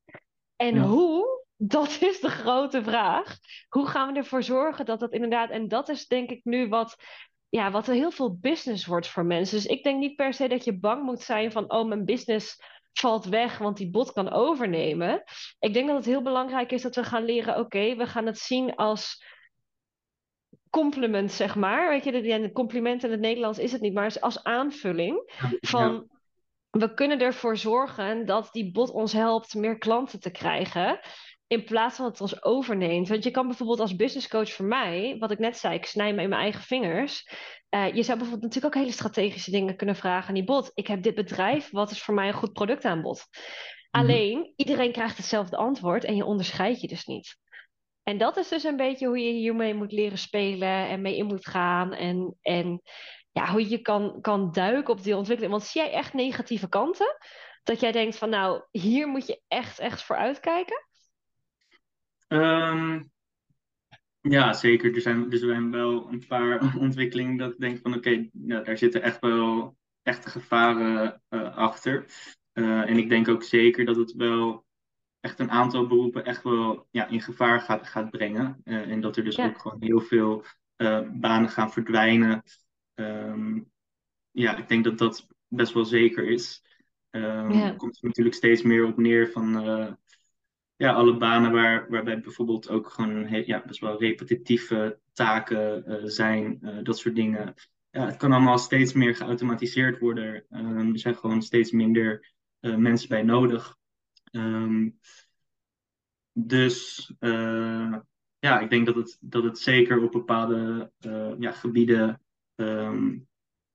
En hoe dat is de grote vraag. Hoe gaan we ervoor zorgen dat dat inderdaad. En dat is denk ik nu wat. Ja, wat er heel veel business wordt voor mensen. Dus ik denk niet per se dat je bang moet zijn van. Oh, mijn business valt weg, want die bot kan overnemen. Ik denk dat het heel belangrijk is dat we gaan leren. Oké, we gaan het zien als compliment, zeg maar. Weet je, de, compliment in het Nederlands is het niet, maar als aanvulling van. We kunnen ervoor zorgen dat die bot ons helpt meer klanten te krijgen. In plaats van dat het ons overneemt. Want je kan bijvoorbeeld als business coach voor mij, wat ik net zei, ik snij me in mijn eigen vingers. Uh, je zou bijvoorbeeld natuurlijk ook hele strategische dingen kunnen vragen aan die bot. Ik heb dit bedrijf, wat is voor mij een goed productaanbod? Mhm. Alleen, iedereen krijgt hetzelfde antwoord en je onderscheidt je dus niet. En dat is dus een beetje hoe je hiermee moet leren spelen en mee in moet gaan. En, en ja, hoe je kan, kan duiken op die ontwikkeling. Want zie jij echt negatieve kanten? Dat jij denkt van nou, hier moet je echt, echt voor uitkijken? Um, ja, zeker. Er zijn, er wel een paar [LAUGHS] ontwikkelingen dat ik denk van oké, ja, daar zitten echt wel echte gevaren uh, achter. Uh, en ik denk ook zeker dat het wel echt een aantal beroepen echt wel ja, in gevaar gaat, gaat brengen. Uh, en dat er dus ook gewoon heel veel banen gaan verdwijnen. Um, ja, ik denk dat dat best wel zeker is. Um, ja. komt er natuurlijk steeds meer op neer van ja, alle banen waar, waarbij bijvoorbeeld ook gewoon ja, best wel repetitieve taken zijn, dat soort dingen. Ja, het kan allemaal steeds meer geautomatiseerd worden. Um, er zijn gewoon steeds minder mensen bij nodig. Um, dus ja, ik denk dat het, dat het zeker op bepaalde ja, gebieden um,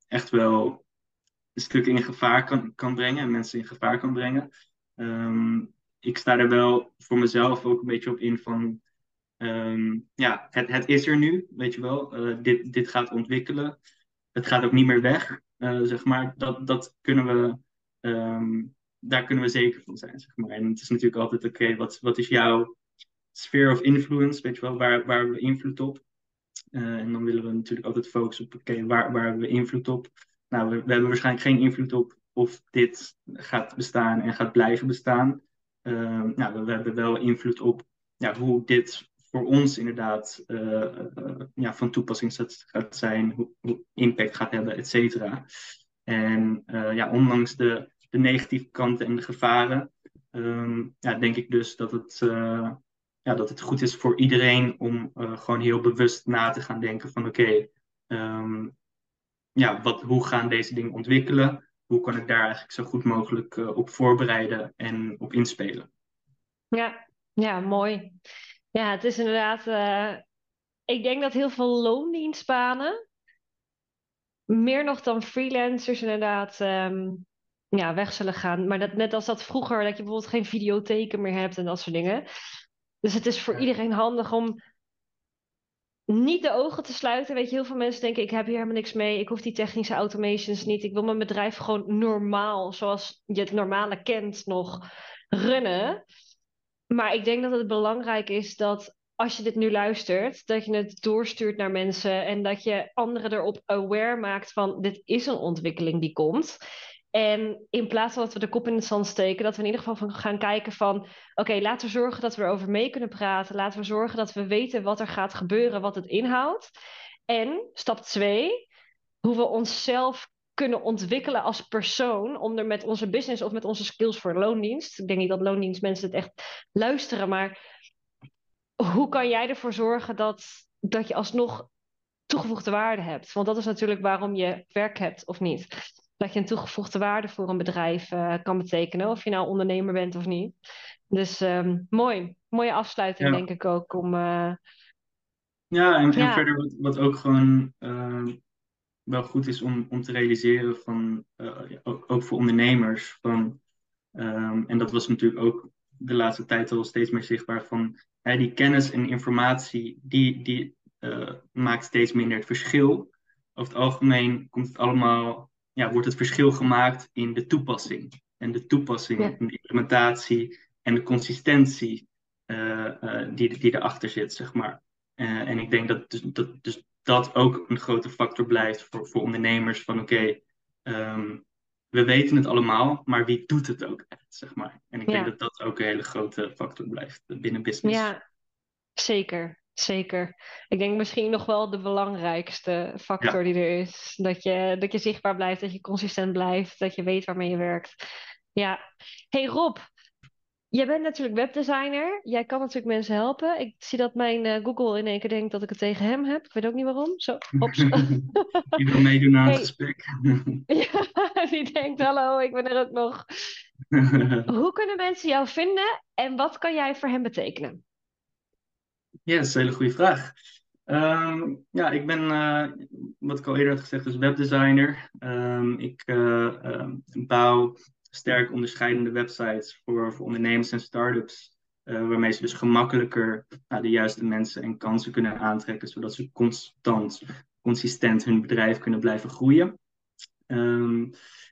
echt wel een stuk in gevaar kan, kan brengen en mensen in gevaar kan brengen. Um, ik sta er wel voor mezelf ook een beetje op in van, ja, het, het is er nu, weet je wel. Uh, dit, dit gaat ontwikkelen. Het gaat ook niet meer weg, uh, zeg maar. Dat, dat kunnen we, daar kunnen we zeker van zijn, zeg maar. En het is natuurlijk altijd, oké, wat, wat is jouw sphere of influence, weet je wel, waar, waar hebben we invloed op? Uh, en dan willen we natuurlijk altijd focussen op, oké, waar, waar hebben we invloed op? Nou, we, hebben waarschijnlijk geen invloed op of dit gaat bestaan en gaat blijven bestaan. Ehm, nou, we hebben wel invloed op ja, hoe dit voor ons inderdaad uh, ja, van toepassing gaat zijn, hoe, impact gaat hebben, et cetera. En ja, ondanks de, de negatieve kanten en de gevaren, ehm, ja, denk ik dus dat het, uh, ja, dat het goed is voor iedereen om uh, gewoon heel bewust na te gaan denken van oké, ehm, ja, wat, hoe gaan deze dingen ontwikkelen? Hoe kan ik daar eigenlijk zo goed mogelijk uh, op voorbereiden en op inspelen? Ja, ja, mooi. Ja, het is inderdaad. ik denk dat heel veel loondienstbanen, meer nog dan freelancers, inderdaad. Um, ja, weg zullen gaan. Maar dat, net als dat vroeger, dat je bijvoorbeeld geen videotheken meer hebt en dat soort dingen. Dus het is voor iedereen handig om niet de ogen te sluiten. Weet je, heel veel mensen denken: ik heb hier helemaal niks mee. Ik hoef die technische automations niet. Ik wil mijn bedrijf gewoon normaal, zoals je het normale kent, nog runnen. Maar ik denk dat het belangrijk is dat als je dit nu luistert, dat je het doorstuurt naar mensen en dat je anderen erop aware maakt van dit is een ontwikkeling die komt. En in plaats van dat we de kop in het zand steken, dat we in ieder geval gaan kijken van... oké, laten we zorgen dat we erover mee kunnen praten. Laten we zorgen dat we weten wat er gaat gebeuren, wat het inhoudt. En stap twee, hoe we onszelf kunnen ontwikkelen als persoon... om er met onze business of met onze skills voor loondienst... ik denk niet dat loondienstmensen het echt luisteren, maar... hoe kan jij ervoor zorgen dat, dat je alsnog toegevoegde waarde hebt? Want dat is natuurlijk waarom je werk hebt of niet dat je een toegevoegde waarde voor een bedrijf uh, kan betekenen, of je nou ondernemer bent of niet. Dus um, mooi, mooie afsluiting denk ik ook om. Uh... ja, en, en verder wat, wat, ook gewoon uh, wel goed is om, om te realiseren van, eh, ook, ook, voor ondernemers, van, um, en dat was natuurlijk ook de laatste tijd al steeds meer zichtbaar van hè, die kennis en informatie, die, die maakt steeds minder het verschil. Over het algemeen komt het allemaal ja, wordt het verschil gemaakt in de toepassing. En de toepassing, ja. de implementatie en de consistentie uh, uh, die, die erachter zit, zeg maar. Uh, en ik denk dat dus, dat dus dat ook een grote factor blijft voor, voor ondernemers. Van oké, okay, um, we weten het allemaal, maar wie doet het ook echt, zeg maar. En ik ja. denk dat dat ook een hele grote factor blijft binnen business. Ja, zeker. Zeker. Ik denk misschien nog wel de belangrijkste factor die er is. Dat je, dat je zichtbaar blijft, dat je consistent blijft, dat je weet waarmee je werkt. Ja. Hey Rob, jij bent natuurlijk webdesigner. Jij kan natuurlijk mensen helpen. Ik zie dat mijn uh, Google in één keer denkt dat ik het tegen hem heb. Ik weet ook niet waarom. Zo, Die wil meedoen aan het gesprek. [LAUGHS] ja, die denkt, hallo, ik ben er ook nog. [LAUGHS] Hoe kunnen mensen jou vinden en wat kan jij voor hen betekenen? Een hele goede vraag. Um, ja, ik ben, uh, wat ik al eerder had gezegd, dus webdesigner. Um, ik uh, um, bouw sterk onderscheidende websites voor, voor ondernemers en startups. Uh, waarmee ze dus gemakkelijker de juiste mensen en kansen kunnen aantrekken, zodat ze constant, consistent hun bedrijf kunnen blijven groeien.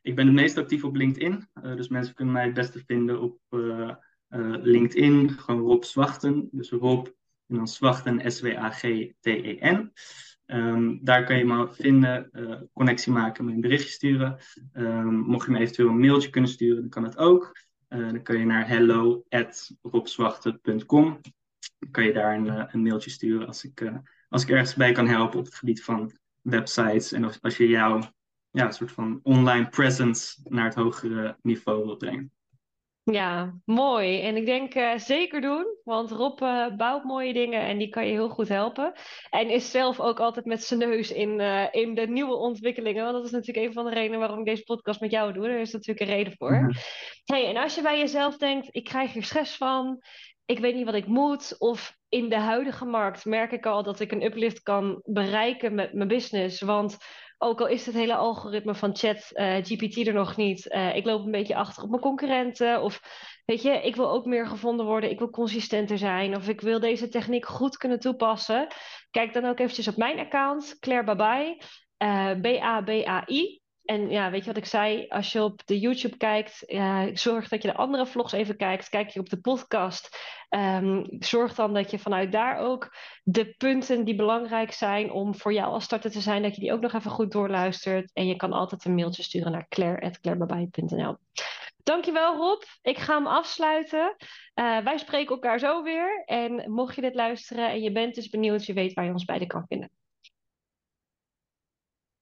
ik ben het meest actief op LinkedIn, dus mensen kunnen mij het beste vinden op LinkedIn, gewoon Rob Zwachten. Dus Rob en dan Zwachten, S-W-A-G-T-E-N. Um, daar kan je me vinden, uh, connectie maken, me een berichtje sturen. Um, mocht je me eventueel een mailtje kunnen sturen, dan kan het ook. Uh, dan kan je naar hello.robzwachten.com. Dan kan je daar een, uh, een mailtje sturen als ik, als ik ergens bij kan helpen op het gebied van websites. En als, als je jouw ja, soort van online presence naar het hogere niveau wil brengen. Ja, mooi. En ik denk uh, zeker doen, want Rob uh, bouwt mooie dingen en die kan je heel goed helpen. En is zelf ook altijd met zijn neus in, uh, in de nieuwe ontwikkelingen. Want dat is natuurlijk een van de redenen waarom ik deze podcast met jou doe. Er is natuurlijk een reden voor. Mm hey, en als je bij jezelf denkt, ik krijg hier stress van, ik weet niet wat ik moet. Of in de huidige markt merk ik al dat ik een uplift kan bereiken met mijn business. Want ook al is het hele algoritme van chat uh, GPT er nog niet. Uh, ik loop een beetje achter op mijn concurrenten. Of weet je, ik wil ook meer gevonden worden. Ik wil consistenter zijn. Of ik wil deze techniek goed kunnen toepassen. Kijk dan ook eventjes op mijn account. Claire Babai. Uh, B-A-B-A-I. En ja, weet je wat ik zei? Als je op de YouTube kijkt, zorg dat je de andere vlogs even kijkt. Kijk je op de podcast, um, zorg dan dat je vanuit daar ook de punten die belangrijk zijn om voor jou als starter te zijn, dat je die ook nog even goed doorluistert. En je kan altijd een mailtje sturen naar claire.clairebabai.nl. Dankjewel Rob. Ik ga hem afsluiten. Uh, wij spreken elkaar zo weer. En mocht je dit luisteren en je bent dus benieuwd, je weet waar je ons beide kan vinden.